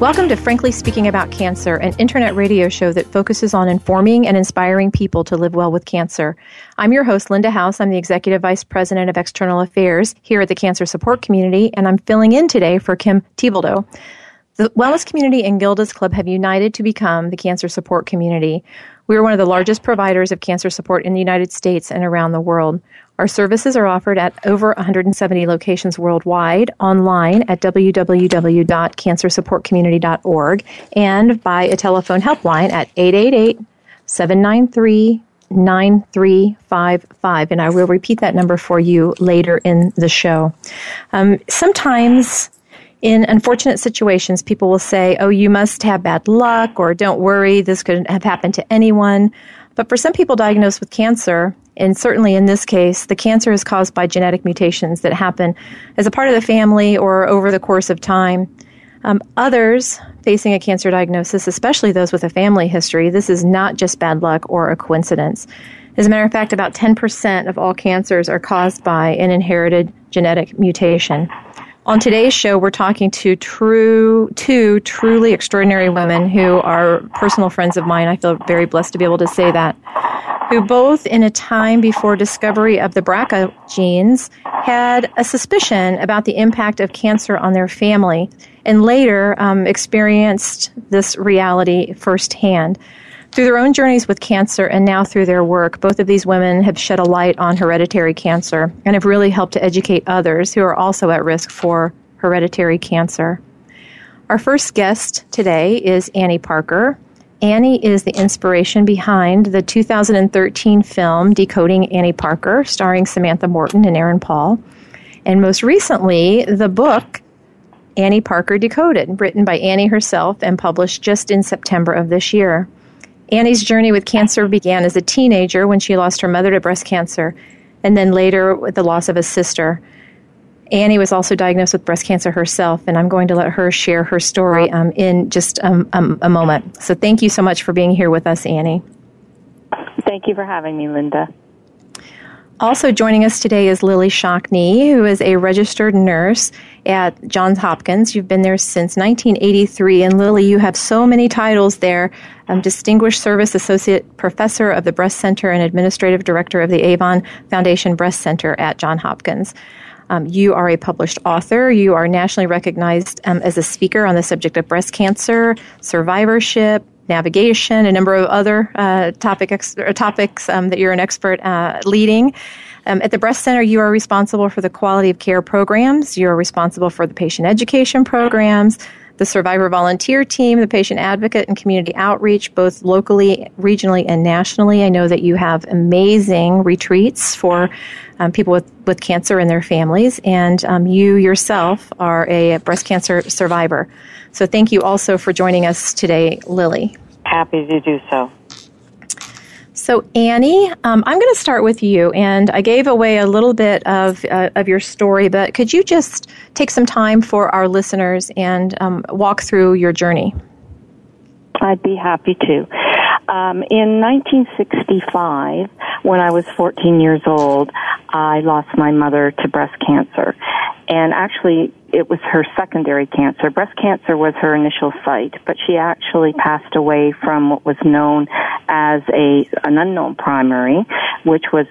Welcome to Frankly Speaking About Cancer, an internet radio show that focuses on informing and inspiring people to live well with cancer. I'm your host, Linda House. I'm the Executive Vice President of External Affairs here at the Cancer Support Community, and I'm filling in today for Kim Thiboldeaux. The Wellness Community and Gilda's Club have united to become the Cancer Support Community. We are one of the largest providers of cancer support in the United States and around the world. Our services are offered at over 170 locations worldwide, online at www.cancersupportcommunity.org, and by a telephone helpline at 888 793 9355. And I will repeat that number for you later in the show. Um, sometimes in unfortunate situations, people will say, Oh, you must have bad luck, or don't worry, this could have happened to anyone. But for some people diagnosed with cancer, and certainly in this case, the cancer is caused by genetic mutations that happen as a part of the family or over the course of time. Um, others facing a cancer diagnosis, especially those with a family history, this is not just bad luck or a coincidence. As a matter of fact, about 10% of all cancers are caused by an inherited genetic mutation. On today's show, we're talking to true, two truly extraordinary women who are personal friends of mine. I feel very blessed to be able to say that who both in a time before discovery of the BRCA genes had a suspicion about the impact of cancer on their family and later um, experienced this reality firsthand. Through their own journeys with cancer and now through their work, both of these women have shed a light on hereditary cancer and have really helped to educate others who are also at risk for hereditary cancer. Our first guest today is Annie Parker. Annie is the inspiration behind the 2013 film Decoding Annie Parker, starring Samantha Morton and Aaron Paul. And most recently, the book Annie Parker Decoded, written by Annie herself and published just in September of this year. Annie's journey with cancer began as a teenager when she lost her mother to breast cancer, and then later with the loss of a sister. Annie was also diagnosed with breast cancer herself, and I'm going to let her share her story um, in just um, um, a moment. So thank you so much for being here with us, Annie. Thank you for having me, Linda. Also joining us today is Lillie Shockney, who is a registered nurse at Johns Hopkins. You've been there since 1983, and Lillie, you have so many titles there. Um, Distinguished Service Associate Professor of the Breast Center and Administrative Director of the Avon Foundation Breast Center at Johns Hopkins. Um, you are a published author. You are nationally recognized um, as a speaker on the subject of breast cancer, survivorship, navigation, a number of other uh, topic ex- topics um, that you're an expert uh, leading. Um, at the Breast Center, you are responsible for the quality of care programs. You are responsible for the patient education programs, the survivor volunteer team, the patient advocate, and community outreach, both locally, regionally, and nationally. I know that you have amazing retreats for um, people with, with cancer and their families, and um, you yourself are a breast cancer survivor. So thank you also for joining us today, Lillie. Happy to do so. So, Annie, um, I'm going to start with you, and I gave away a little bit of uh, of your story, but could you just take some time for our listeners and um, walk through your journey? I'd be happy to. Um, in 1965, when I was 14 years old, I lost my mother to breast cancer. And actually, it was her secondary cancer. Breast cancer was her initial site, but she actually passed away from what was known as a, an unknown primary, which was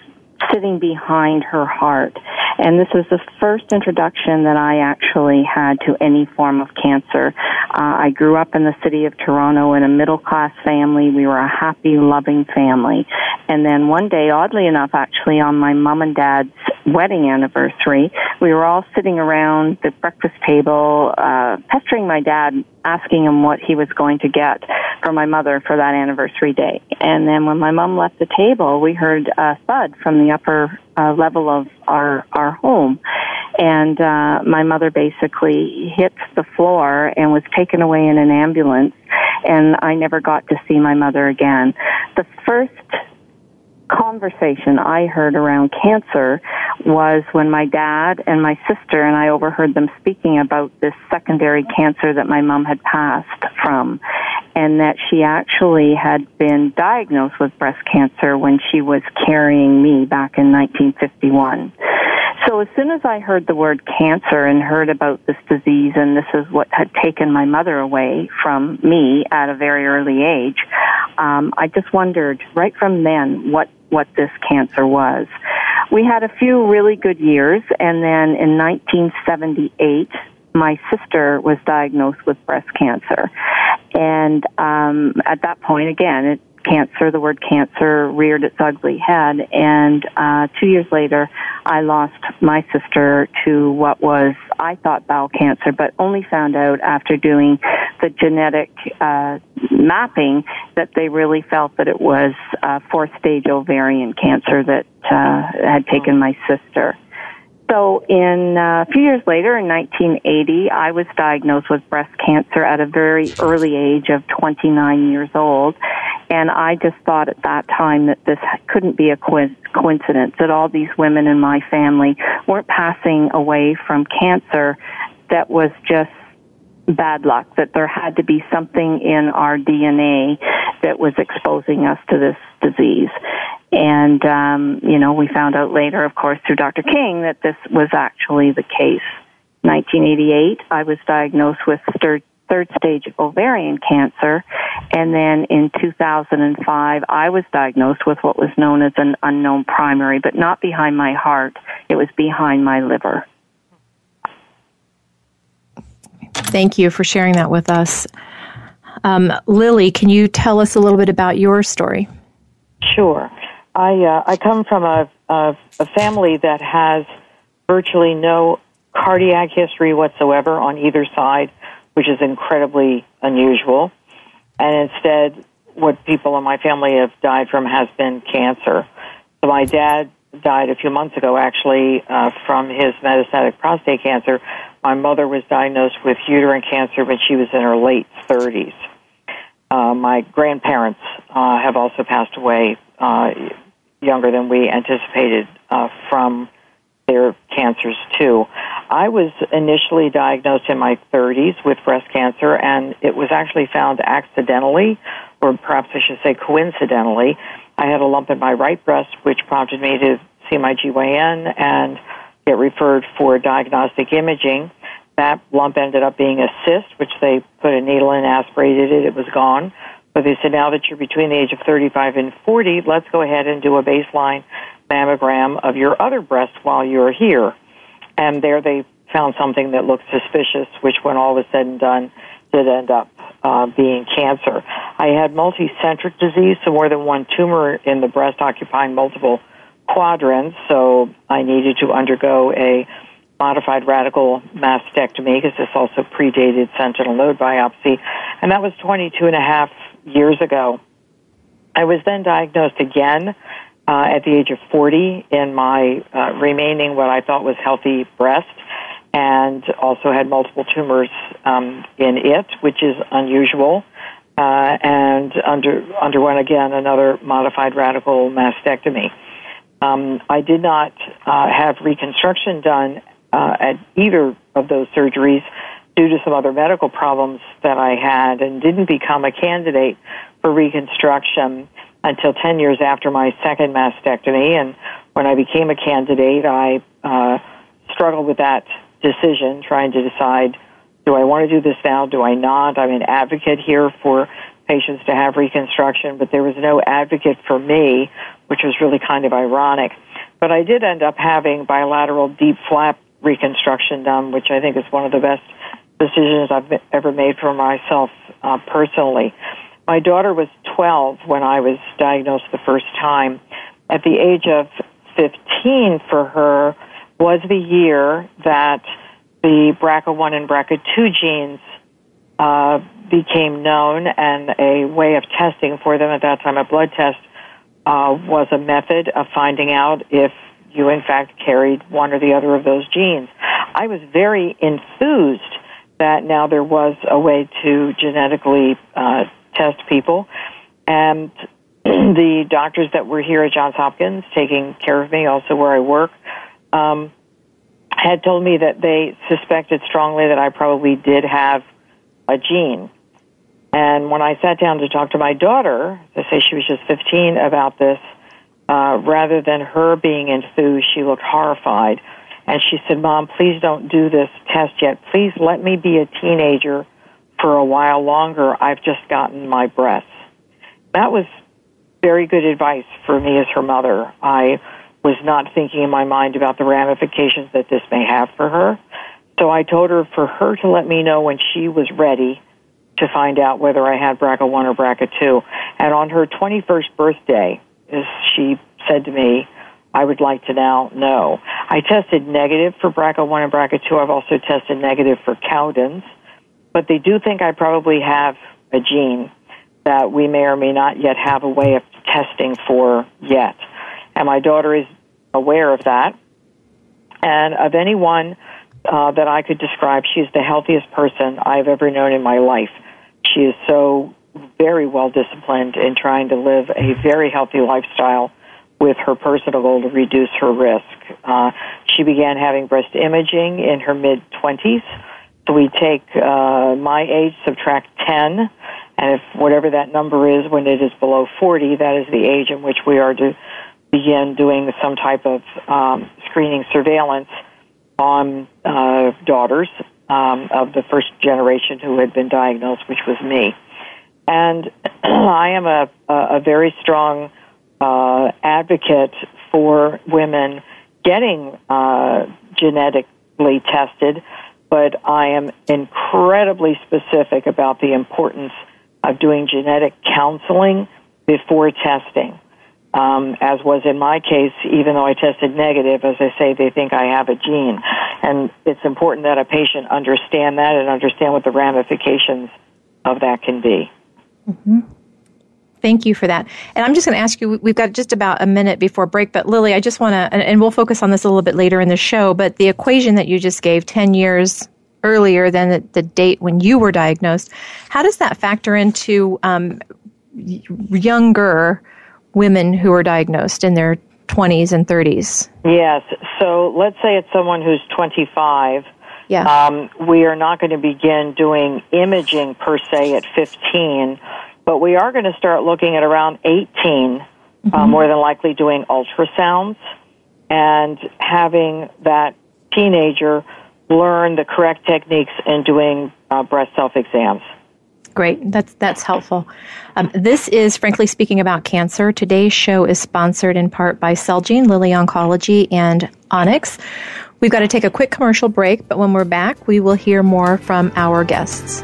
sitting behind her heart. And this was the first introduction that I actually had to any form of cancer. Uh, I grew up in the city of Toronto in a middle class family. We were a happy, loving family. And then one day, oddly enough, actually on my mom and dad's wedding anniversary, we were all sitting around the breakfast table, uh, pestering my dad, asking him what he was going to get for my mother for that anniversary day. And then when my mom left the table, we heard a thud from the upper uh, level of our our home, and uh, my mother basically hit the floor and was taken away in an ambulance. And I never got to see my mother again. The first conversation I heard around cancer was when my dad and my sister and I overheard them speaking about this secondary cancer that my mom had passed from and that she actually had been diagnosed with breast cancer when she was carrying me back in 1951. So as soon as I heard the word cancer and heard about this disease and this is what had taken my mother away from me at a very early age, um, I just wondered right from then what what this cancer was. We had a few really good years, and then in 1978, my sister was diagnosed with breast cancer. And um, at that point, again, it cancer, the word cancer reared its ugly head. And uh, two years later, I lost my sister to what was, I thought, bowel cancer, but only found out after doing the genetic uh, mapping that they really felt that it was uh, fourth stage ovarian cancer that uh, had taken my sister. So, in uh, a few years later, in 1980, I was diagnosed with breast cancer at a very early age of 29 years old. And I just thought at that time that this couldn't be a coincidence, that all these women in my family weren't passing away from cancer that was just bad luck, that there had to be something in our DNA that was exposing us to this disease. And, um, you know, we found out later, of course, through Dr. King that this was actually the case. 1988, I was diagnosed with third, third stage ovarian cancer. And then in 2005, I was diagnosed with what was known as an unknown primary, but not behind my heart. It was behind my liver. Thank you for sharing that with us. Um, Lillie, can you tell us a little bit about your story? Sure. I uh, I come from a, a a family that has virtually no cardiac history whatsoever on either side, which is incredibly unusual. And instead, what people in my family have died from has been cancer. So my dad died a few months ago, actually, uh, from his metastatic prostate cancer. My mother was diagnosed with uterine cancer when she was in her late 30s. Uh, my grandparents uh, have also passed away uh, younger than we anticipated uh, from their cancers too. I was initially diagnosed in my 30s with breast cancer, and it was actually found accidentally, or perhaps I should say coincidentally. I had a lump in my right breast, which prompted me to see my GYN and get referred for diagnostic imaging. That lump ended up being a cyst, which they put a needle in, aspirated it, it was gone. But they said, now that you're between the age of 35 and 40, let's go ahead and do a baseline mammogram of your other breast while you're here. And there they found something that looked suspicious, which when all was said and done, did end up uh, being cancer. I had multicentric disease, so more than one tumor in the breast occupying multiple quadrants, so I needed to undergo a modified radical mastectomy because this also predated sentinel node biopsy, and that was 22 and a half years ago. I was then diagnosed again uh, at the age of 40 in my uh, remaining what I thought was healthy breast and also had multiple tumors um, in it, which is unusual. Uh, and under, underwent again another modified radical mastectomy. Um, I did not uh, have reconstruction done uh, at either of those surgeries due to some other medical problems that I had and didn't become a candidate for reconstruction until 10 years after my second mastectomy. And when I became a candidate, I uh, struggled with that decision, trying to decide do I want to do this now? Do I not? I'm an advocate here for patients to have reconstruction, but there was no advocate for me, which was really kind of ironic. But I did end up having bilateral deep flap reconstruction done, which I think is one of the best decisions I've ever made for myself uh, personally. My daughter was 12 when I was diagnosed the first time. At the age of 15 for her was the year that the BRCA1 and BRCA2 genes uh, became known, and a way of testing for them at that time, a blood test, uh, was a method of finding out if you in fact carried one or the other of those genes. I was very enthused that now there was a way to genetically uh, test people, and the doctors that were here at Johns Hopkins taking care of me, also where I work, um, had told me that they suspected strongly that I probably did have a gene. And when I sat down to talk to my daughter, to say she was just 15 about this, uh, rather than her being enthused, she looked horrified. And she said, Mom, please don't do this test yet. Please let me be a teenager for a while longer. I've just gotten my breasts. That was very good advice for me as her mother. I was not thinking in my mind about the ramifications that this may have for her. So I told her for her to let me know when she was ready to find out whether I had BRCA1 or BRCA2. And on her 21st birthday, she said to me, I would like to now know. I tested negative for BRCA1 and BRCA2. I've also tested negative for Cowden's, but they do think I probably have a gene that we may or may not yet have a way of testing for yet. And my daughter is aware of that. And of anyone uh, that I could describe, she's the healthiest person I've ever known in my life. She is so very well disciplined in trying to live a very healthy lifestyle with her personal goal to reduce her risk. Uh, she began having breast imaging in her mid 20s. So we take uh, my age, subtract 10, and if whatever that number is when it is below 40, that is the age in which we are to begin doing some type of um, screening surveillance on uh, daughters um, of the first generation who had been diagnosed, which was me. And I am a, a very strong uh, advocate for women getting uh, genetically tested, but I am incredibly specific about the importance of doing genetic counseling before testing. Um, as was in my case, even though I tested negative, as I say, they think I have a gene. And it's important that a patient understand that and understand what the ramifications of that can be. Mm-hmm. Thank you for that. And I'm just going to ask you, we've got just about a minute before break, but Lillie, I just want to, and we'll focus on this a little bit later in the show, but the equation that you just gave 10 years earlier than the, the date when you were diagnosed, how does that factor into um, younger women who are diagnosed in their 20s and 30s? Yes. So let's say it's someone who's 25. Yeah. Um, we are not going to begin doing imaging per se at 15 but we are going to start looking at around 18, uh, mm-hmm. uh, more than likely doing ultrasounds and having that teenager learn the correct techniques in doing uh, breast self exams. Great, that's that's helpful. Um, this is frankly speaking about cancer. Today's show is sponsored in part by Celgene, Lilly Oncology, and Onyx. We've got to take a quick commercial break, but when we're back, we will hear more from our guests.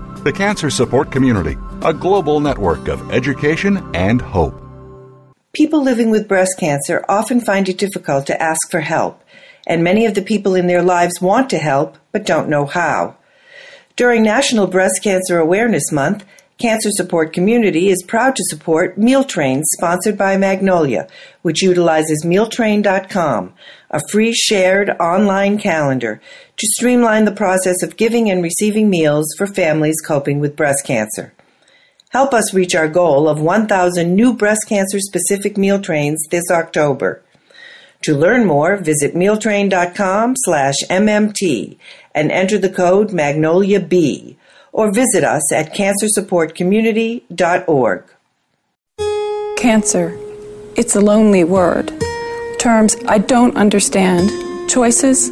The Cancer Support Community a global network of education and hope. People living with breast cancer often find it difficult to ask for help, and many of the people in their lives want to help but don't know how. During National Breast Cancer Awareness Month, Cancer Support Community is proud to support Meal Train sponsored by Magnolia, which utilizes mealtrain.com, a free shared online calendar to streamline the process of giving and receiving meals for families coping with breast cancer. Help us reach our goal of 1,000 new breast cancer specific meal trains this October. To learn more, visit mealtrain.com slash MMT and enter the code Magnolia B or visit us at cancersupportcommunity.org. Cancer. It's a lonely word. Terms I don't understand. Choices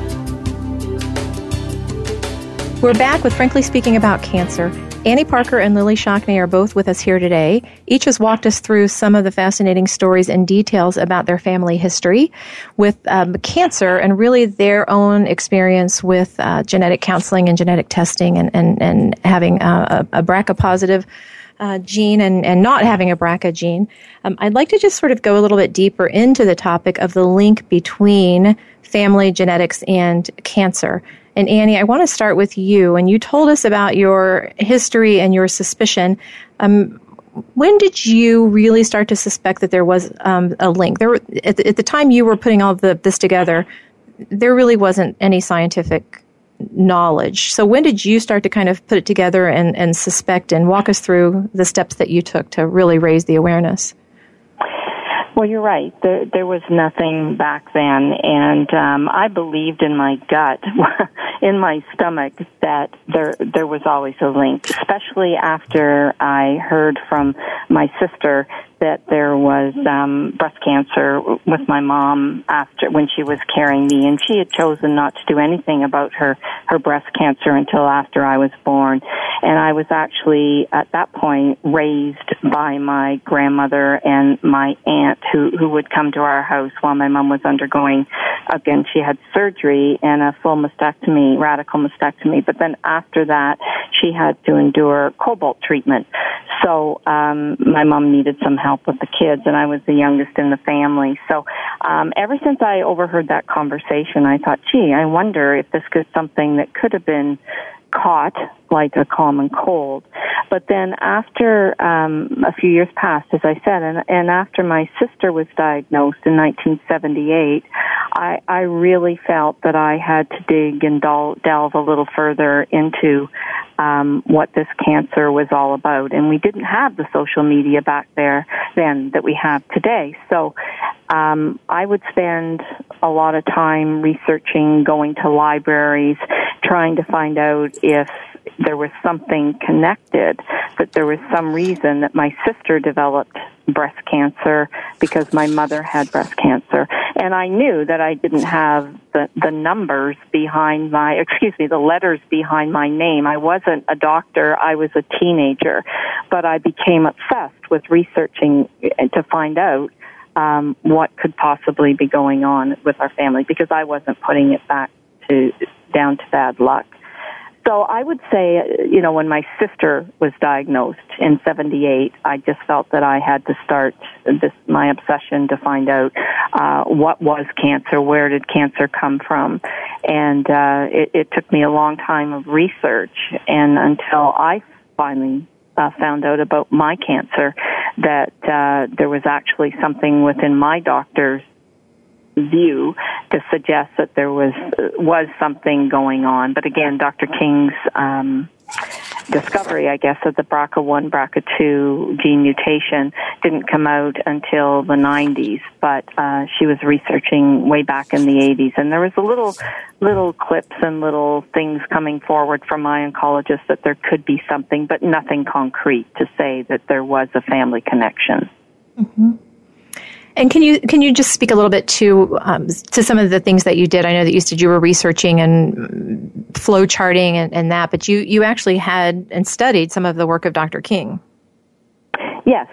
We're back with Frankly Speaking About Cancer. Annie Parker and Lillie Shockney are both with us here today. Each has walked us through some of the fascinating stories and details about their family history with um, cancer and really their own experience with uh, genetic counseling and genetic testing and, and, and having a, a BRCA positive uh, gene and, and not having a BRCA gene. Um, I'd like to just sort of go a little bit deeper into the topic of the link between family genetics and cancer. And Annie, I want to start with you. And you told us about your history and your suspicion. Um, when did you really start to suspect that there was um, a link? There, at the, at the, time you were putting all the, this together, there really wasn't any scientific knowledge. So when did you start to kind of put it together and, and suspect and walk us through the steps that you took to really raise the awareness? Well, you're right. There, there was nothing back then, and um, I believed in my gut, in my stomach, that there there was always a link. Especially after I heard from my sister that there was um, breast cancer with my mom after when she was carrying me, and she had chosen not to do anything about her her breast cancer until after I was born. And I was actually at that point raised by my grandmother and my aunt, who who would come to our house while my mom was undergoing. Again, she had surgery and a full mastectomy, radical mastectomy. But then after that, she had to endure cobalt treatment. So um, my mom needed some help with the kids, and I was the youngest in the family. So um, ever since I overheard that conversation, I thought, gee, I wonder if this is something that could have been caught like a common cold. But then after um, a few years passed, as I said, and, and after my sister was diagnosed in 1978, I, I really felt that I had to dig and delve a little further into um, what this cancer was all about. And we didn't have the social media back there then that we have today. So um, I would spend a lot of time researching, going to libraries, trying to find out if there was something connected, that there was some reason that my sister developed breast cancer because my mother had breast cancer. And I knew that I didn't have the, the numbers behind my, excuse me, the letters behind my name. I wasn't a doctor. I was a teenager. But I became obsessed with researching to find out um, what could possibly be going on with our family because I wasn't putting it back to down to bad luck. So I would say, you know, when my sister was diagnosed in 78, I just felt that I had to start this, my obsession to find out, uh, what was cancer, where did cancer come from? And, uh, it, it took me a long time of research and until I finally uh, found out about my cancer that uh, there was actually something within my doctor's view to suggest that there was was something going on. But again, Dr. King's um, discovery, I guess, of the BRCA1, BRCA2 gene mutation didn't come out until the 90s, but uh, she was researching way back in the 80s, and there was a little, little clips and little things coming forward from my oncologist that there could be something, but nothing concrete to say that there was a family connection. Mm-hmm. And can you can you just speak a little bit to um, to some of the things that you did? I know that you said you were researching and flow charting and, and that, but you you actually had and studied some of the work of Dr. King. Yes,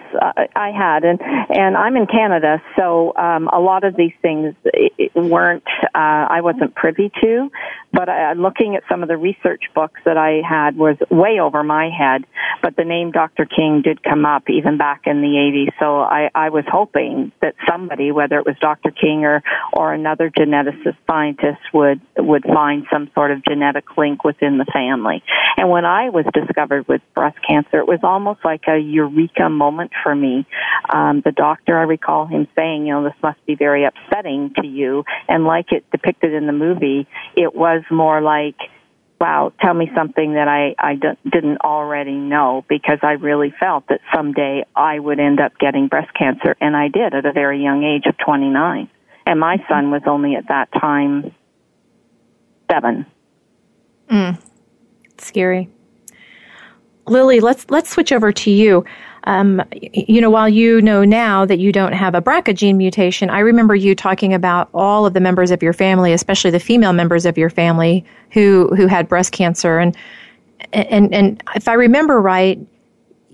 I had, and and I'm in Canada, so um, a lot of these things weren't uh, I wasn't privy to, but uh, looking at some of the research books that I had was way over my head. But the name Dr. King did come up even back in the 80s, so I, I was hoping that somebody, whether it was Dr. King or or another geneticist scientist, would would find some sort of genetic link within the family. And when I was discovered with breast cancer, it was almost like a eureka moment for me. Um, the doctor, I recall him saying, you know, this must be very upsetting to you. And like it depicted in the movie, it was more like, wow, tell me something that I, I didn't already know because I really felt that someday I would end up getting breast cancer. And I did at a very young age of 29. And my son was only at that time seven. Mm. Scary. Lillie, let's let's switch over to you. Um, you know, while you know now that you don't have a BRCA gene mutation, I remember you talking about all of the members of your family, especially the female members of your family who who had breast cancer, and and and if I remember right,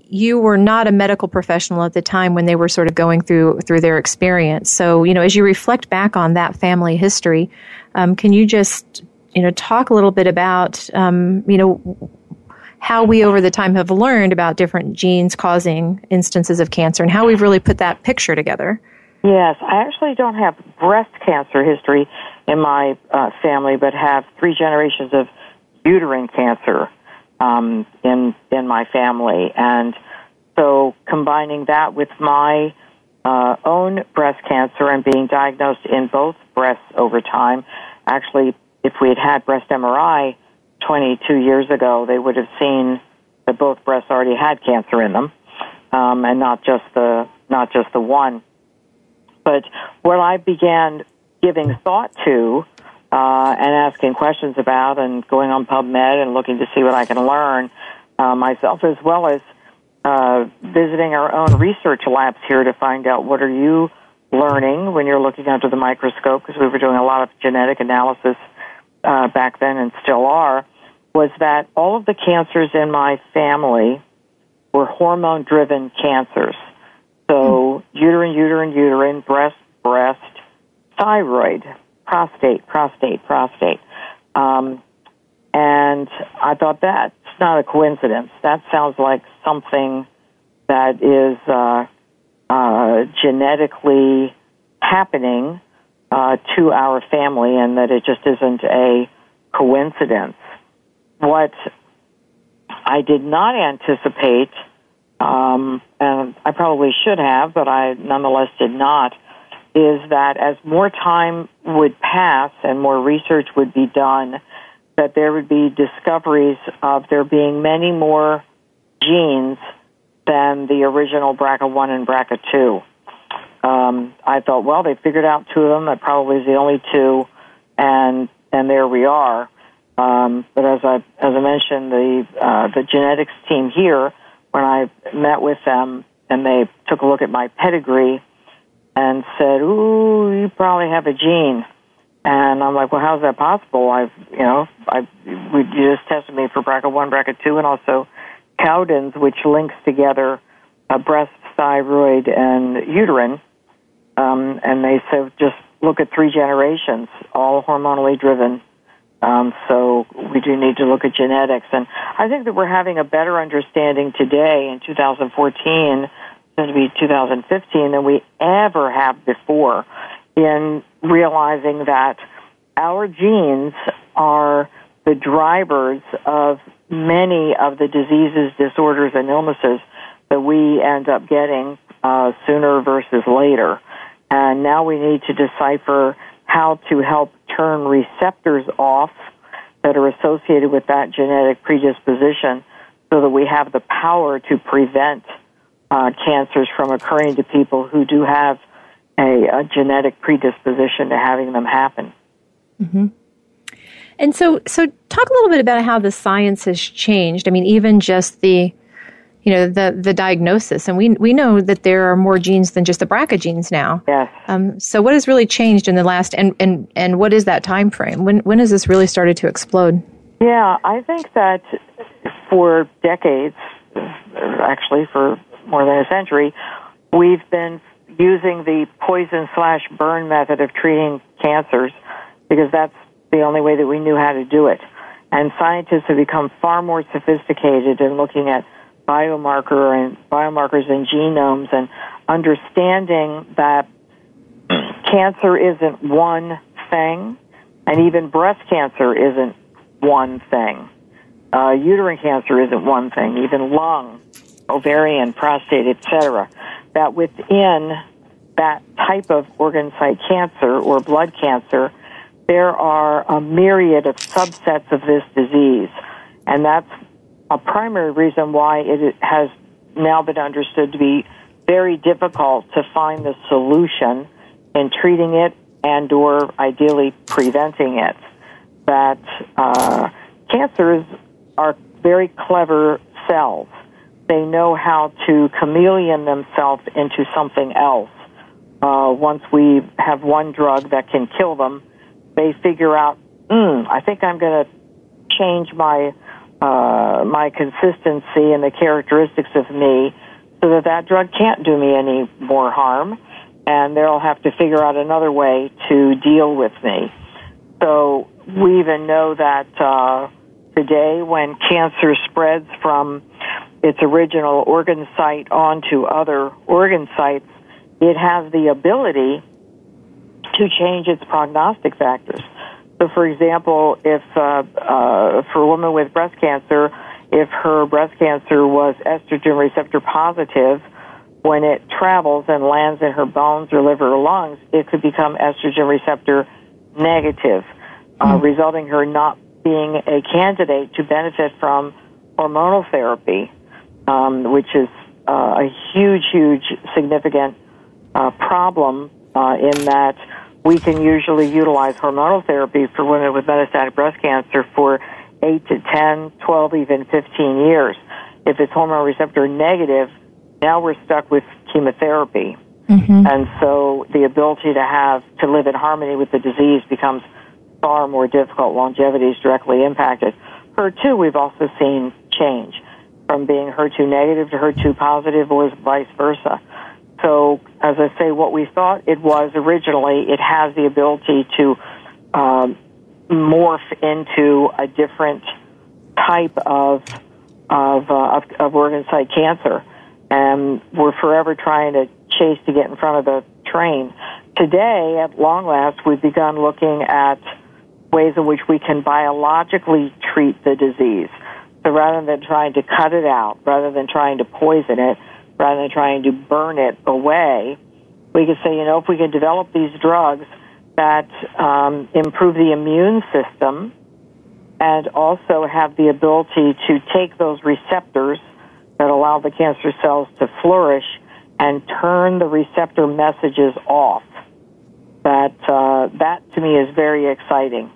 you were not a medical professional at the time when they were sort of going through through their experience. So, you know, as you reflect back on that family history, um, can you just you know talk a little bit about um, you know how we over the time have learned about different genes causing instances of cancer and how we've really put that picture together. Yes, I actually don't have breast cancer history in my uh, family, but have three generations of uterine cancer um, in in my family, and so combining that with my uh, own breast cancer and being diagnosed in both breasts over time, actually, if we had had breast MRI 22 years ago, they would have seen that both breasts already had cancer in them, um, and not just the not just the one. But what I began giving thought to uh, and asking questions about, and going on PubMed and looking to see what I can learn uh, myself, as well as uh, visiting our own research labs here to find out what are you learning when you're looking under the microscope, because we were doing a lot of genetic analysis uh, back then and still are, was that all of the cancers in my family were hormone driven cancers. So mm. uterine, uterine, uterine, breast, breast, thyroid, prostate, prostate, prostate. Um, and I thought that's not a coincidence. That sounds like something that is uh, uh, genetically happening uh, to our family and that it just isn't a coincidence. What I did not anticipate, um, and I probably should have, but I nonetheless did not, is that as more time would pass and more research would be done, that there would be discoveries of there being many more genes than the original BRCA1 and BRCA2 um, I thought, well, they figured out two of them. That probably is the only two, and and there we are. Um, but as I as I mentioned, the uh, the genetics team here, when I met with them, and they took a look at my pedigree, and said, "Ooh, you probably have a gene." And I'm like, well, how's that possible? I've, you know, I, we just tested me for BRCA1, BRCA2, and also Cowden's, which links together uh, breast, thyroid, and uterine. Um, and they said just look at three generations, all hormonally driven. Um, so we do need to look at genetics. And I think that we're having a better understanding today in 2014, going to be 2015, than we ever have before in realizing that our genes are the drivers of many of the diseases, disorders, and illnesses that we end up getting uh, sooner versus later. And now we need to decipher how to help turn receptors off that are associated with that genetic predisposition so that we have the power to prevent uh, cancers from occurring to people who do have a, a genetic predisposition to having them happen. Mm-hmm. And so, so talk a little bit about how the science has changed. I mean, even just the, you know, the the diagnosis, and we we know that there are more genes than just the BRCA genes now. Yes. Um, so, what has really changed in the last, and and and what is that time frame? When when has this really started to explode? Yeah, I think that for decades, actually for more than a century, we've been using the poison slash burn method of treating cancers because that's the only way that we knew how to do it. And scientists have become far more sophisticated in looking at biomarker and biomarkers and genomes and understanding that cancer isn't one thing and even breast cancer isn't one thing. Uh, uterine cancer isn't one thing, even lung, ovarian, prostate, etc. That within that type of organ site cancer or blood cancer, there are a myriad of subsets of this disease. And that's a primary reason why it has now been understood to be very difficult to find the solution in treating it and or ideally preventing it. That uh, cancers are very clever cells. They know how to chameleon themselves into something else. Uh, once we have one drug that can kill them, they figure out, hmm, I think I'm going to change my uh, my consistency and the characteristics of me so that that drug can't do me any more harm, and they'll have to figure out another way to deal with me. So we even know that uh, today, when cancer spreads from its original organ site onto other organ sites, it has the ability to change its prognostic factors. So, for example, if uh, uh, for a woman with breast cancer, if her breast cancer was estrogen receptor positive, when it travels and lands in her bones or liver or lungs, it could become estrogen receptor negative, uh, mm. resulting her not being a candidate to benefit from hormonal therapy, um, which is uh, a huge, huge, significant uh, problem uh, in that we can usually utilize hormonal therapy for women with metastatic breast cancer for 8 to 10, 12, even 15 years. If it's hormone receptor negative, now we're stuck with chemotherapy. Mm-hmm. And so the ability to have, to live in harmony with the disease becomes far more difficult. Longevity is directly impacted. HER2, we've also seen change from being HER2 negative to HER2 positive or vice versa. So, as I say, what we thought it was originally, it has the ability to um, morph into a different type of of, uh, of, of organ site cancer, and we're forever trying to chase to get in front of the train. Today, at long last, we've begun looking at ways in which we can biologically treat the disease. So rather than trying to cut it out, rather than trying to poison it, rather than trying to burn it away, we could say, you know, if we can develop these drugs that um, improve the immune system and also have the ability to take those receptors that allow the cancer cells to flourish and turn the receptor messages off. That uh, that to me is very exciting,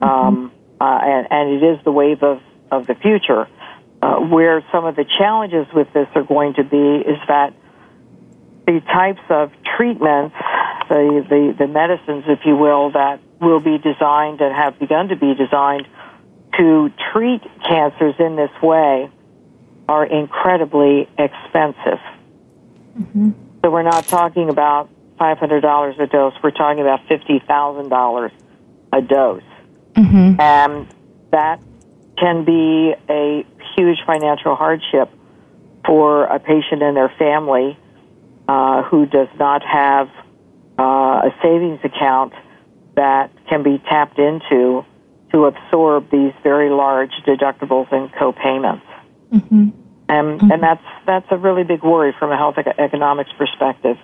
um, uh, and, and it is the wave of, of the future. Uh, where some of the challenges with this are going to be is that the types of treatments, the, the, the medicines, if you will, that will be designed and have begun to be designed to treat cancers in this way are incredibly expensive. Mm-hmm. So we're not talking about $500 a dose, we're talking about $50,000 a dose. Mm-hmm. And that can be a huge financial hardship for a patient and their family uh, who does not have uh, a savings account that can be tapped into to absorb these very large deductibles and co-payments. Mm-hmm. And, mm-hmm. and that's, that's a really big worry from a health economics perspective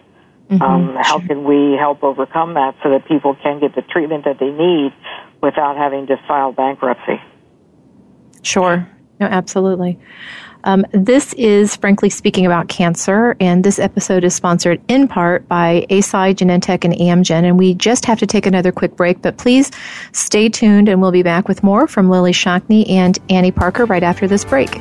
Mm-hmm. Um, how can we help overcome that so that people can get the treatment that they need without having to file bankruptcy? Sure. No, absolutely. Um, this is Frankly Speaking About Cancer, and this episode is sponsored in part by Eisai, Genentech, and Amgen. And we just have to take another quick break, but please stay tuned, and we'll be back with more from Lillie Shockney and Annie Parker right after this break.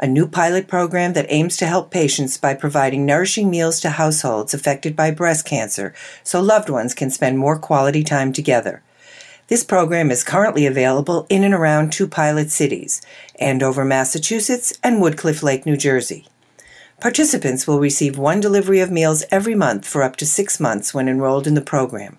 a new pilot program that aims to help patients by providing nourishing meals to households affected by breast cancer so loved ones can spend more quality time together. This program is currently available in and around two pilot cities, Andover, Massachusetts and Woodcliff Lake, New Jersey. Participants will receive one delivery of meals every month for up to six months when enrolled in the program.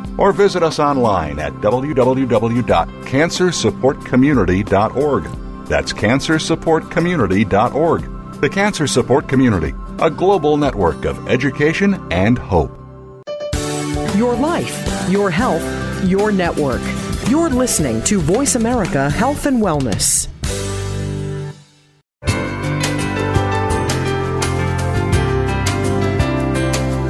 or visit us online at www.cancersupportcommunity.org. That's cancersupportcommunity.org. The Cancer Support Community, a global network of education and hope. Your life, your health, your network. You're listening to Voice America Health and Wellness.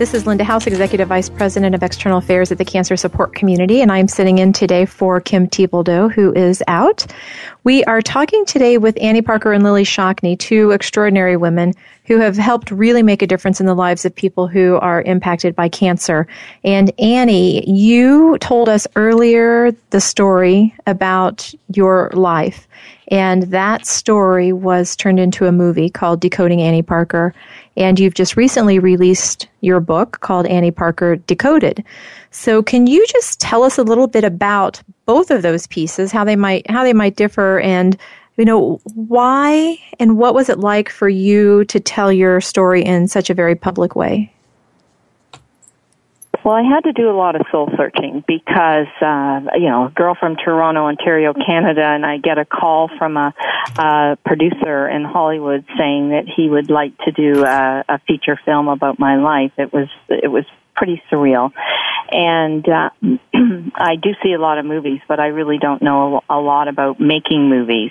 This is Linda House, Executive Vice President of External Affairs at the Cancer Support Community, and I'm sitting in today for Kim Thiboldeaux, who is out. We are talking today with Annie Parker and Lillie Shockney, two extraordinary women who have helped really make a difference in the lives of people who are impacted by cancer. And Annie, you told us earlier the story about your life. And that story was turned into a movie called Decoding Annie Parker. And you've just recently released your book called Annie Parker Decoded. So can you just tell us a little bit about both of those pieces, how they might how they might differ and you know why and what was it like for you to tell your story in such a very public way? Well, I had to do a lot of soul searching because, uh, you know, a girl from Toronto, Ontario, Canada, and I get a call from a, a producer in Hollywood saying that he would like to do a, a feature film about my life. It was, it was pretty surreal. And, uh, I do see a lot of movies, but I really don't know a lot about making movies.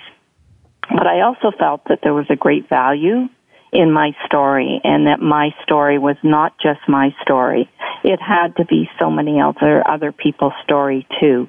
But I also felt that there was a great value in my story and that my story was not just my story. It had to be so many other, other people's story too.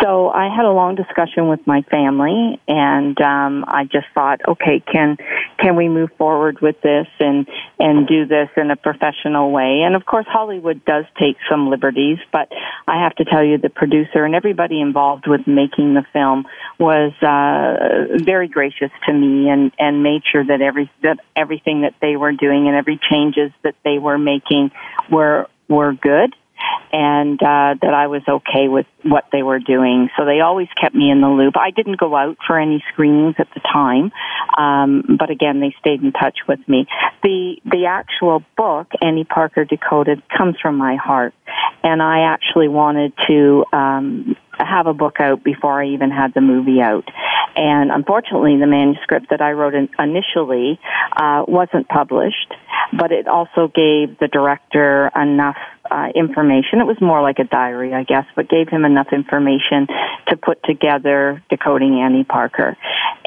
So I had a long discussion with my family, and um, I just thought, okay, can can we move forward with this and and do this in a professional way? And of course, Hollywood does take some liberties, but I have to tell you, the producer and everybody involved with making the film was uh, very gracious to me and and made sure that every that everything that they were doing and every changes that they were making were were good and uh, that I was okay with what they were doing. So they always kept me in the loop. I didn't go out for any screenings at the time, um, but again, they stayed in touch with me. The the actual book, Annie Parker Decoded, comes from my heart, and I actually wanted to um, have a book out before I even had the movie out. And unfortunately, the manuscript that I wrote in, initially uh, wasn't published, but it also gave the director enough uh, information. It was more like a diary, I guess, but gave him enough information to put together Decoding Annie Parker.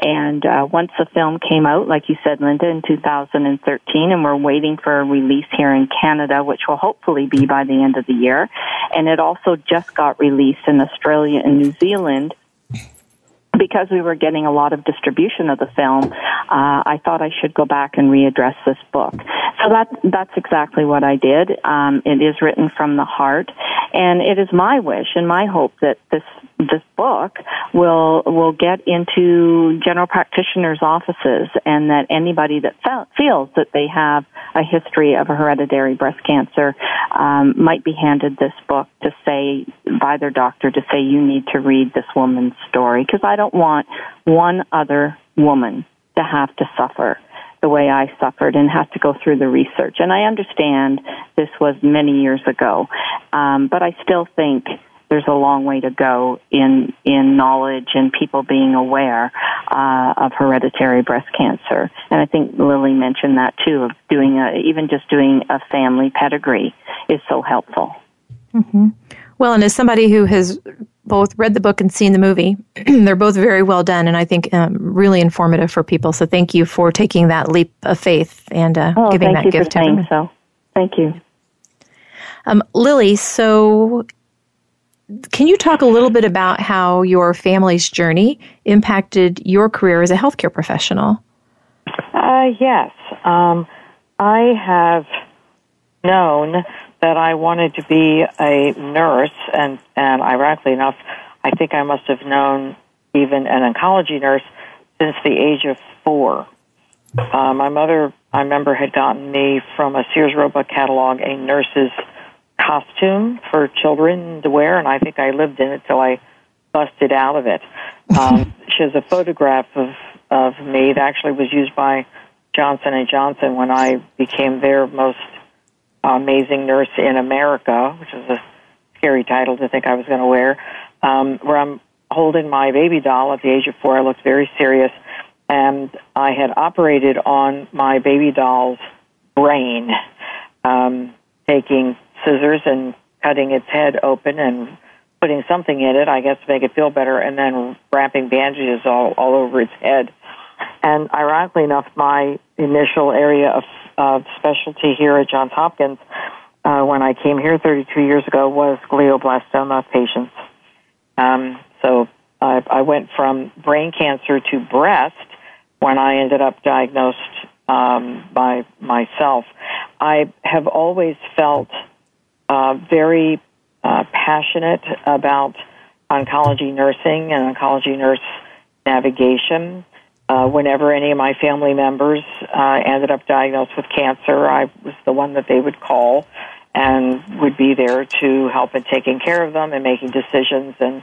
And uh, once the film came out, like you said, Linda, in 2013, and we're waiting for a release here in Canada, which will hopefully be by the end of the year. And it also just got released in Australia and New Zealand because we were getting a lot of distribution of the film, uh, I thought I should go back and readdress this book. So that that's exactly what I did. Um, it is written from the heart, and it is my wish and my hope that this this book will will get into general practitioners' offices, and that anybody that fe- feels that they have a history of a hereditary breast cancer um, might be handed this book to say by their doctor to say you need to read this woman's story because I don't want one other woman to have to suffer the way I suffered and have to go through the research. And I understand this was many years ago, um, but I still think there's a long way to go in in knowledge and people being aware uh, of hereditary breast cancer. And I think Lillie mentioned that too of doing a, even just doing a family pedigree is so helpful. Mm-hmm. Well, and as somebody who has both read the book and seen the movie, they're both very well done, and I think um, really informative for people. So thank you for taking that leap of faith and uh, oh, giving that gift to them. So, thank you. Um, Lillie, so can you talk a little bit about how your family's journey impacted your career as a healthcare professional? Uh, yes. Um, I have known that I wanted to be a nurse, and, and ironically enough, I think I must have known even an oncology nurse since the age of four. Uh, my mother, I remember, had gotten me from a Sears Roebuck catalog a nurse's costume for children to wear, and I think I lived in it till I busted out of it. Um, she has a photograph of of me that actually was used by Johnson and Johnson when I became their most amazing nurse in America, which is a scary title to think I was going to wear. Um, where I'm holding my baby doll at the age of four, I looked very serious, and I had operated on my baby doll's brain, um, taking scissors and cutting its head open and putting something in it, I guess, to make it feel better, and then wrapping bandages all, all over its head. And ironically enough, my initial area of, of specialty here at Johns Hopkins, uh, when I came here 32 years ago, was glioblastoma patients. Um, so I, I went from brain cancer to breast when I ended up diagnosed um, by myself. I have always felt uh, very uh, passionate about oncology nursing and oncology nurse navigation. Uh, whenever any of my family members uh, ended up diagnosed with cancer, I was the one that they would call and would be there to help in taking care of them and making decisions and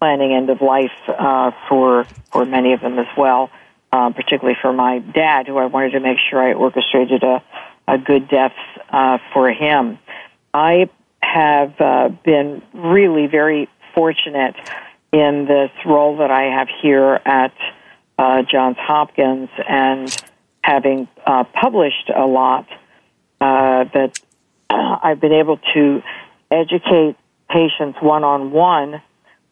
planning end of life uh, for for many of them as well. Uh, particularly for my dad, who I wanted to make sure I orchestrated a a good death uh, for him. I have uh, been really very fortunate in this role that I have here at uh, Johns Hopkins and having uh, published a lot uh, that I've been able to educate patients one on one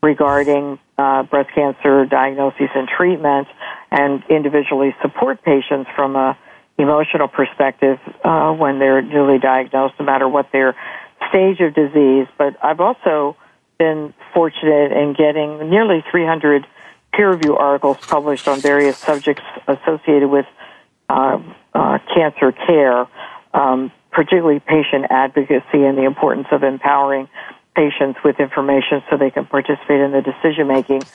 regarding uh, breast cancer diagnosis and treatment and individually support patients from a emotional perspective uh, when they're newly diagnosed, no matter what their stage of disease. But I've also been fortunate in getting nearly 300 peer review articles published on various subjects associated with uh, uh, cancer care, um, particularly patient advocacy and the importance of empowering patients with information so they can participate in the decision making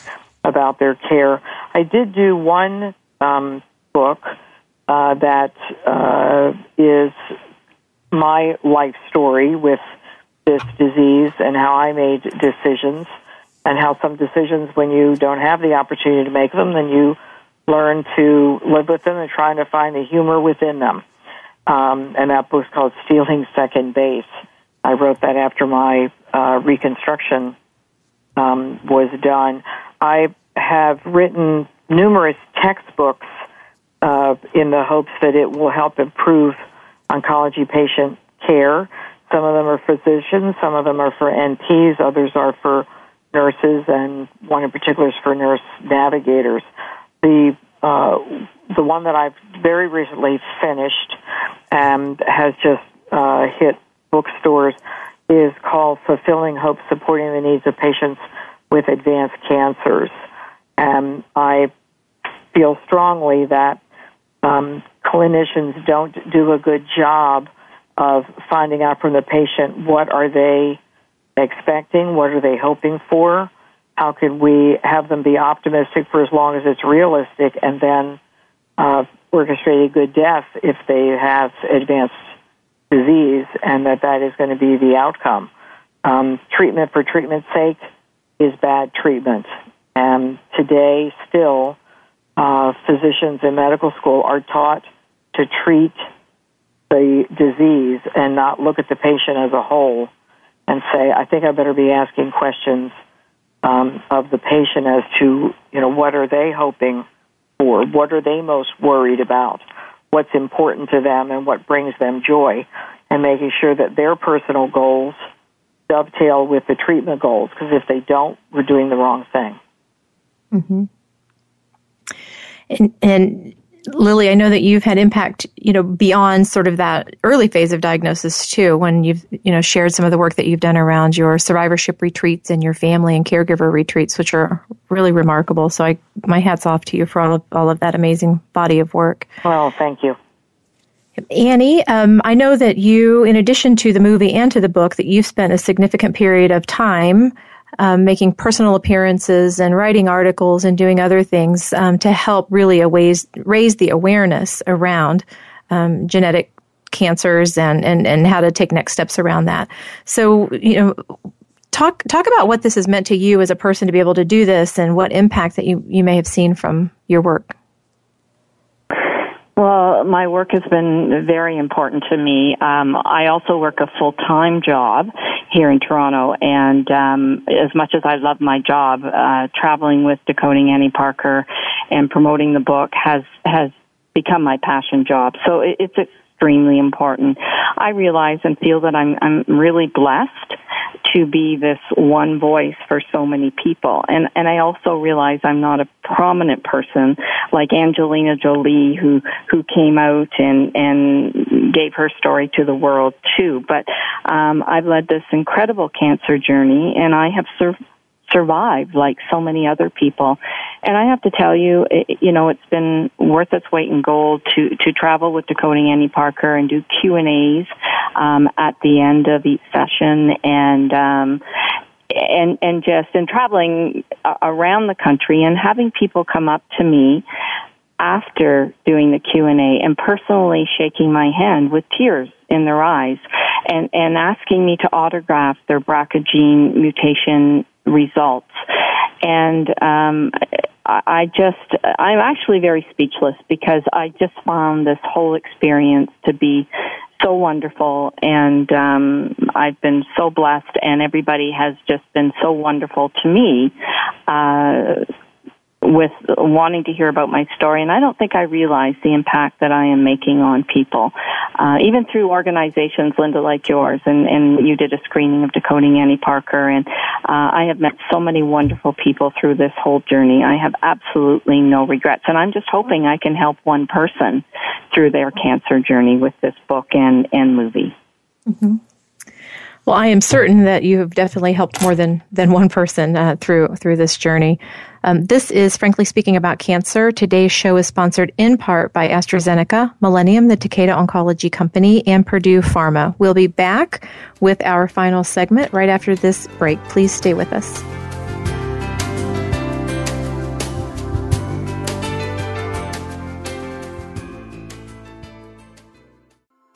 about their care. I did do one um, book uh, that uh, is my life story with this disease and how I made decisions and how some decisions, when you don't have the opportunity to make them, then you learn to live with them and trying to find the humor within them. Um, and that book's called Stealing Second Base. I wrote that after my uh, reconstruction um, was done. I have written numerous textbooks uh, in the hopes that it will help improve oncology patient care. Some of them are physicians, some of them are for NPs, others are for nurses, and one in particular is for nurse navigators. The uh, the one that I've very recently finished and has just uh, hit bookstores is called Fulfilling Hope Supporting the Needs of Patients with Advanced Cancers. And I feel strongly that um, clinicians don't do a good job of finding out from the patient what are they expecting, what are they hoping for, how can we have them be optimistic for as long as it's realistic, and then uh, orchestrate a good death if they have advanced disease, and that that is going to be the outcome. Um, treatment for treatment's sake is bad treatment, and today still, uh, physicians in medical school are taught to treat the disease and not look at the patient as a whole and say, I think I better be asking questions um, of the patient as to, you know, what are they hoping for? What are they most worried about? What's important to them and what brings them joy? And making sure that their personal goals dovetail with the treatment goals, because if they don't, we're doing the wrong thing. Mm-hmm. And, and Lillie, I know that you've had impact, you know, beyond sort of that early phase of diagnosis too, when you've, you know, shared some of the work that you've done around your survivorship retreats and your family and caregiver retreats, which are really remarkable. So I, my hat's off to you for all of, all of that amazing body of work. Well, thank you. Annie, um, I know that you, in addition to the movie and to the book, that you've spent a significant period of time um, making personal appearances and writing articles and doing other things um, to help really raise, raise the awareness around um, genetic cancers and, and, and how to take next steps around that. So, you know, talk talk about what this has meant to you as a person to be able to do this and what impact that you, you may have seen from your work. Well, my work has been very important to me. Um, I also work a full time job here in Toronto, and um, as much as I love my job, uh, traveling with Decoding Annie Parker and promoting the book has has become my passion job. So it, it's extremely important. I realize and feel that I'm I'm really blessed to be this one voice for so many people. And and I also realize I'm not a prominent person like Angelina Jolie who who came out and and gave her story to the world too. But um, I've led this incredible cancer journey, and I have served survived like so many other people. And I have to tell you, it, you know, it's been worth its weight in gold to to travel with Decoding Annie Parker and do Q and A's um, at the end of each session, and um, and and just and traveling around the country and having people come up to me after doing the Q&A and personally shaking my hand with tears in their eyes and, and asking me to autograph their BRCA gene mutation results. And um, I just, I'm actually very speechless because I just found this whole experience to be so wonderful and um, I've been so blessed and everybody has just been so wonderful to me. Uh, with wanting to hear about my story, and I don't think I realize the impact that I am making on people, uh, even through organizations, Linda, like yours, and, and you did a screening of Decoding Annie Parker, and uh, I have met so many wonderful people through this whole journey. I have absolutely no regrets, and I'm just hoping I can help one person through their cancer journey with this book and, and movie. Mm-hmm. Well, I am certain that you have definitely helped more than, than one person uh, through through this journey. Um, this is Frankly Speaking About Cancer. Today's show is sponsored in part by AstraZeneca, Millennium, the Takeda Oncology Company, and Purdue Pharma. We'll be back with our final segment right after this break. Please stay with us.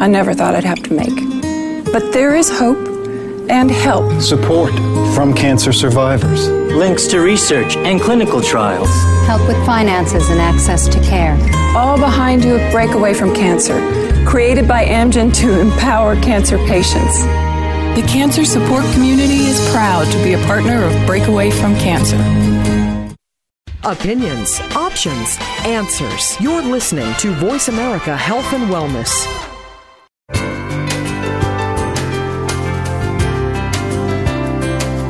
I never thought I'd have to make. But there is hope and help. Support from cancer survivors. Links to research and clinical trials. Help with finances and access to care. All behind you at Breakaway from Cancer, created by Amgen to empower cancer patients. The cancer support community is proud to be a partner of Breakaway from Cancer. Opinions, options, answers. You're listening to Voice America Health and Wellness.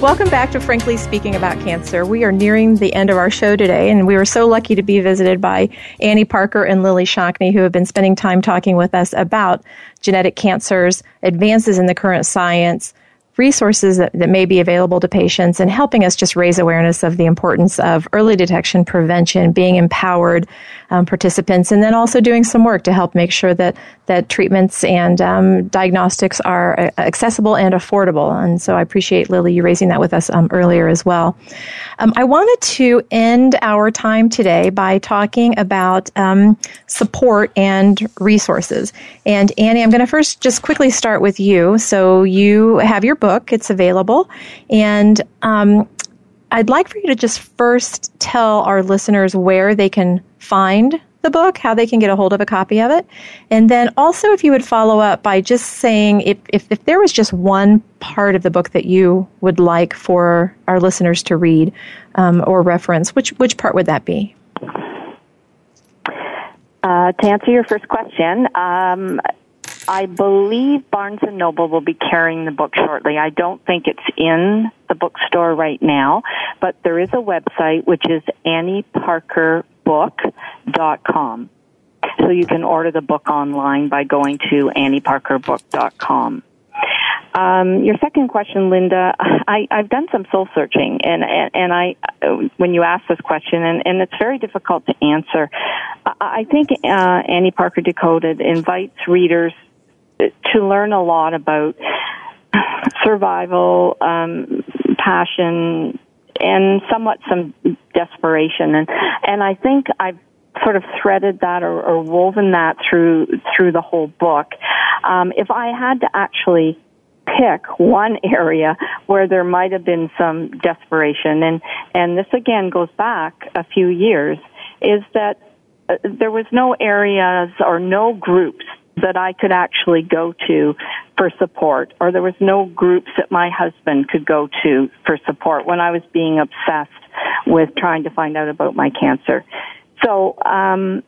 Welcome back to Frankly Speaking About Cancer. We are nearing the end of our show today, and we were so lucky to be visited by Annie Parker and Lillie Shockney, who have been spending time talking with us about genetic cancers, advances in the current science, resources that, that may be available to patients and helping us just raise awareness of the importance of early detection, prevention, being empowered um, participants, and then also doing some work to help make sure that, that treatments and um, diagnostics are uh, accessible and affordable. And so I appreciate, Lillie, you raising that with us um, earlier as well. Um, I wanted to end our time today by talking about um, support and resources. And Annie, I'm going to first just quickly start with you. So you have your book. It's available. And I'd like for you to just first tell our listeners where they can find the book, how they can get a hold of a copy of it. And then also, if you would follow up by just saying if, if, if there was just one part of the book that you would like for our listeners to read um, or reference, which, which part would that be? Uh, to answer your first question, um, I believe Barnes and Noble will be carrying the book shortly. I don't think it's in the bookstore right now, but there is a website which is annieparkerbook.com. So you can order the book online by going to annieparkerbook.com. Um, your second question, Linda, I, I've done some soul searching, and and, and I when you ask this question, and, and it's very difficult to answer. I, I think uh, Annie Parker Decoded invites readers to learn a lot about survival, um, passion, and somewhat some desperation. And and I think I've sort of threaded that or, or woven that through through the whole book. Um, if I had to actually pick one area where there might have been some desperation, and and this again goes back a few years, is that uh, there was no areas or no groups that I could actually go to for support, or there was no groups that my husband could go to for support when I was being obsessed with trying to find out about my cancer. So, um,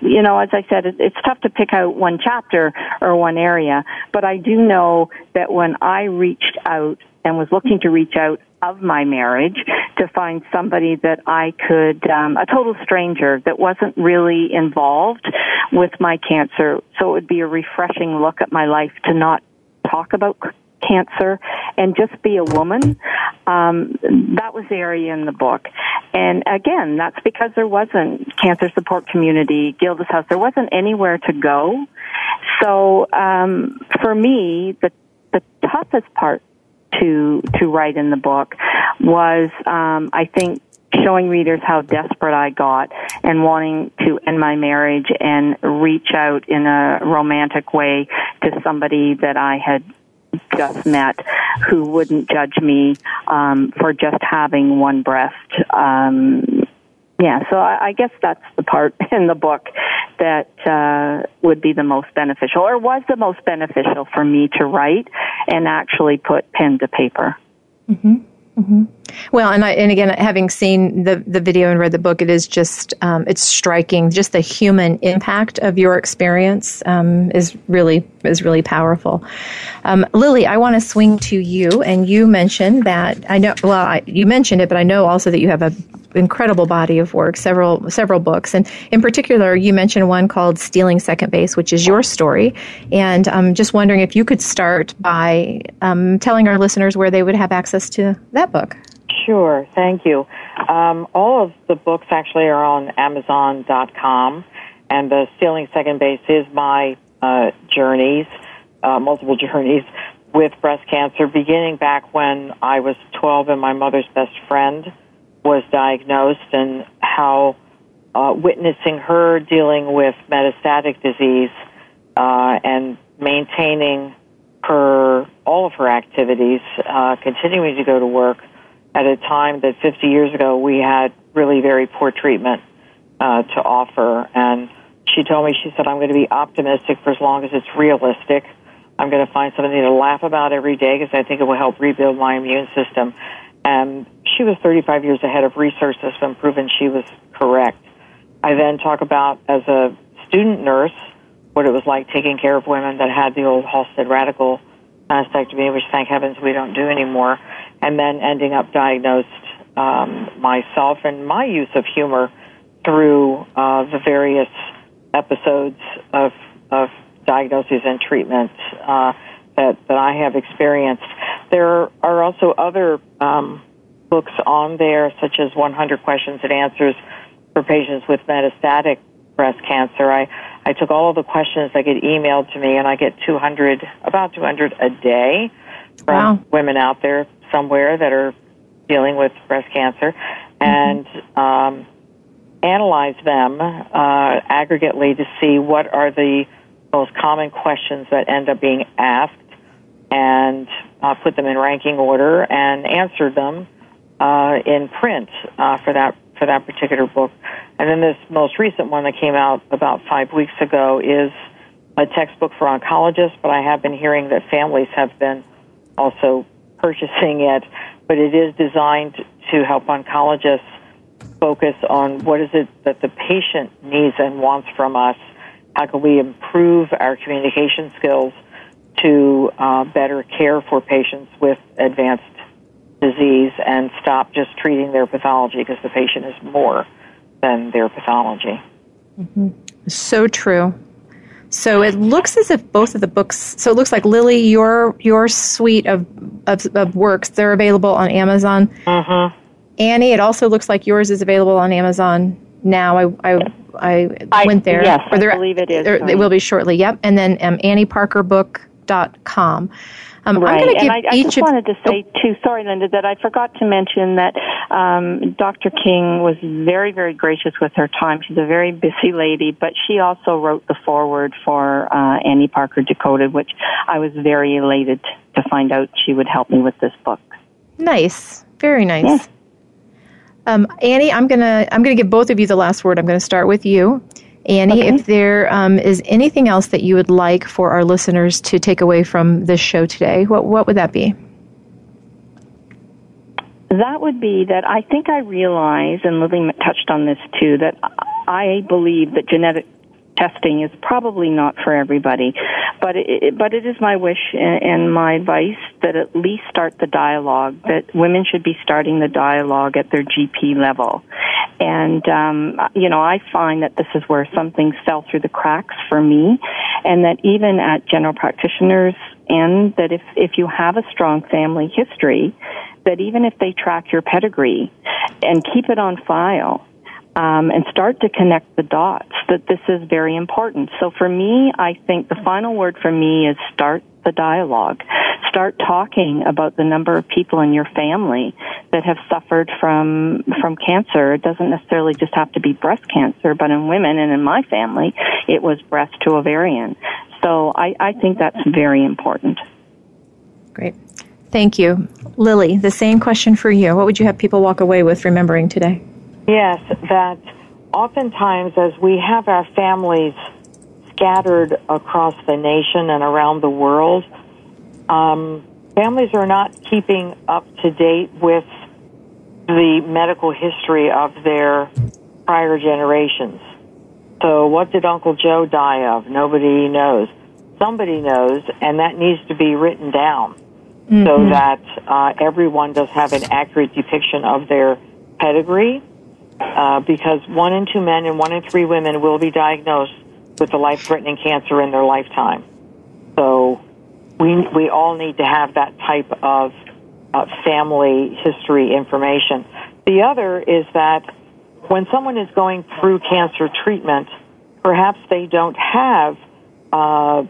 you know, as I said, it's tough to pick out one chapter or one area, but I do know that when I reached out and was looking to reach out of my marriage to find somebody that I could, um, a total stranger that wasn't really involved with my cancer. So it would be a refreshing look at my life to not talk about cancer and just be a woman. Um, that was the area in the book. And again, that's because there wasn't cancer support community, Gilda's house. There wasn't anywhere to go. So um, for me, the the toughest part to to write in the book was um, I think showing readers how desperate I got and wanting to end my marriage and reach out in a romantic way to somebody that I had just met who wouldn't judge me um, for just having one breast. Um, yeah, so I, I guess that's the part in the book that uh, would be the most beneficial, or was the most beneficial for me to write and actually put pen to paper. Mm-hmm. Mm-hmm. Well, and I, and again, having seen the the video and read the book, it is just um, it's striking. Just the human impact of your experience um, is really is really powerful. Um, Lillie, I want to swing to you, and you mentioned that I know. Well, I, you mentioned it, but I know also that you have a incredible body of work, several several books, and in particular, you mentioned one called "Stealing Second Base," which is your story. And I'm just wondering if you could start by um, telling our listeners where they would have access to that book. Sure, thank you. Um, all of the books actually are on Amazon.com, and the Stealing Second Base is my uh, journeys, uh, multiple journeys with breast cancer, beginning back when I was 12 and my mother's best friend was diagnosed and how uh, witnessing her dealing with metastatic disease uh, and maintaining her all of her activities, uh, continuing to go to work at a time that 50 years ago we had really very poor treatment uh, to offer. And she told me, she said, I'm going to be optimistic for as long as it's realistic. I'm going to find something to laugh about every day because I think it will help rebuild my immune system. And she was 35 years ahead of research that's been proven she was correct. I then talk about as a student nurse what it was like taking care of women that had the old Halsted radical mastectomy, which thank heavens we don't do anymore, and then ending up diagnosed um, myself and my use of humor through uh, the various episodes of, of diagnoses and treatment uh, that, that I have experienced. There are also other um, books on there, such as 100 Questions and Answers for patients with metastatic breast cancer. I, I took all of the questions that get emailed to me, and I get 200, about 200 a day from wow. women out there somewhere that are dealing with breast cancer, mm-hmm. and um, analyze them uh, aggregately to see what are the most common questions that end up being asked and uh, put them in ranking order and answered them uh, in print uh, for that for that particular book. And then this most recent one that came out about five weeks ago is a textbook for oncologists. But I have been hearing that families have been also purchasing it. But it is designed to help oncologists focus on what is it that the patient needs and wants from us. How can we improve our communication skills to uh, better care for patients with advanced disease and stop just treating their pathology because the patient is more than their pathology. Mm-hmm. So true. So it looks as if both of the books. So it looks like Lillie, your your suite of of, of works they're available on Amazon. Mm-hmm. Annie, it also looks like yours is available on Amazon now. I I, I, I went there. Yes, I believe it is. It will be shortly. Yep, and then um, AnnieParkerBook.com. Um, right. and I, I just of, wanted to say too, sorry, Linda, that I forgot to mention that um, Dr. King was very, very gracious with her time. She's a very busy lady, but she also wrote the foreword for uh, Annie Parker Decoded, which I was very elated to find out she would help me with this book. Nice, very nice. Yes. Um, Annie, I'm gonna I'm gonna give both of you the last word. I'm gonna start with you. Annie, okay. if there um, is anything else that you would like for our listeners to take away from this show today, what what would that be? That would be that I think I realize, and Lillie touched on this too, that I believe that genetic testing is probably not for everybody, but it, but it is my wish and my advice that at least start the dialogue. That women should be starting the dialogue at their GP level, and um, you know I find that this is where some things fell through the cracks for me, and that even at general practitioners, and that if if you have a strong family history, that even if they track your pedigree and keep it on file um, and start to connect the dots that this is very important. So for me, I think the final word for me is start the dialogue. Start talking about the number of people in your family that have suffered from from cancer. It doesn't necessarily just have to be breast cancer, but in women and in my family, it was breast to ovarian. So I, I think that's very important. Great. Thank you. Lillie, the same question for you. What would you have people walk away with remembering today? Yes, that oftentimes as we have our families scattered across the nation and around the world, um, families are not keeping up to date with the medical history of their prior generations. So, what did Uncle Joe die of? Nobody knows. Somebody knows, and that needs to be written down mm-hmm. so that uh, everyone does have an accurate depiction of their pedigree uh, because one in two men and one in three women will be diagnosed with a life-threatening cancer in their lifetime. So we we all need to have that type of uh, family history information. The other is that when someone is going through cancer treatment, perhaps they don't have uh,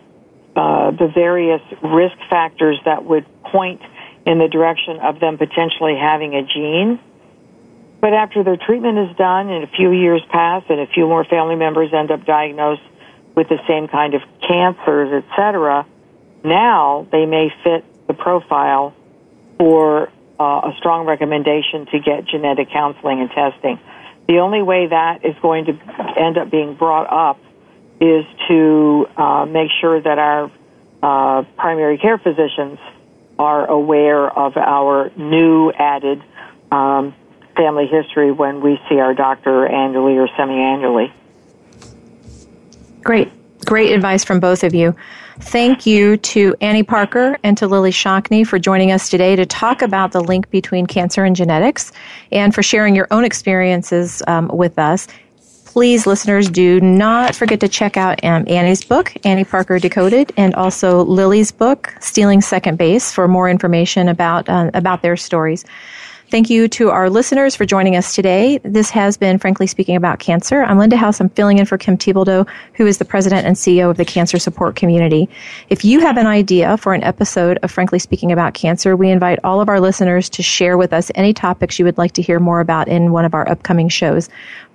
uh, the various risk factors that would point in the direction of them potentially having a gene but after their treatment is done and a few years pass and a few more family members end up diagnosed with the same kind of cancers, etc., now they may fit the profile for uh, a strong recommendation to get genetic counseling and testing. The only way that is going to end up being brought up is to uh, make sure that our uh, primary care physicians are aware of our new added um, family history when we see our doctor annually or semi-annually. Great. Great advice from both of you. Thank you to Annie Parker and to Lillie Shockney for joining us today to talk about the link between cancer and genetics and for sharing your own experiences um, with us. Please, listeners, do not forget to check out um, Annie's book, Annie Parker Decoded, and also Lillie's book, Stealing Second Base, for more information about uh, about their stories. Thank you to our listeners for joining us today. This has been Frankly Speaking About Cancer. I'm Linda House. I'm filling in for Kim Thiboldeaux, who is the president and CEO of the Cancer Support Community. If you have an idea for an episode of Frankly Speaking About Cancer, we invite all of our listeners to share with us any topics you would like to hear more about in one of our upcoming shows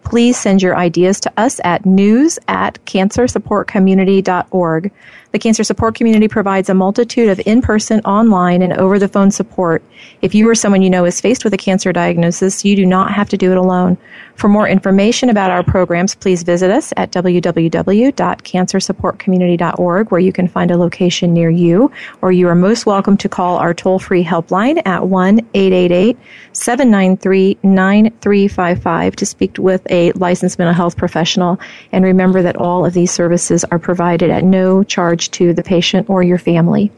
please send your ideas to us at news at cancersupportcommunity.org. The Cancer Support Community provides a multitude of in-person, online, and over-the-phone support. If you or someone you know is faced with a cancer diagnosis, you do not have to do it alone. For more information about our programs, please visit us at www.cancersupportcommunity.org, where you can find a location near you, or you are most welcome to call our toll-free helpline at 1-888-793-9355 to speak with a licensed mental health professional. And remember that all of these services are provided at no charge to the patient or your family.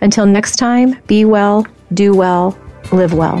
Until next time, be well, do well, live well.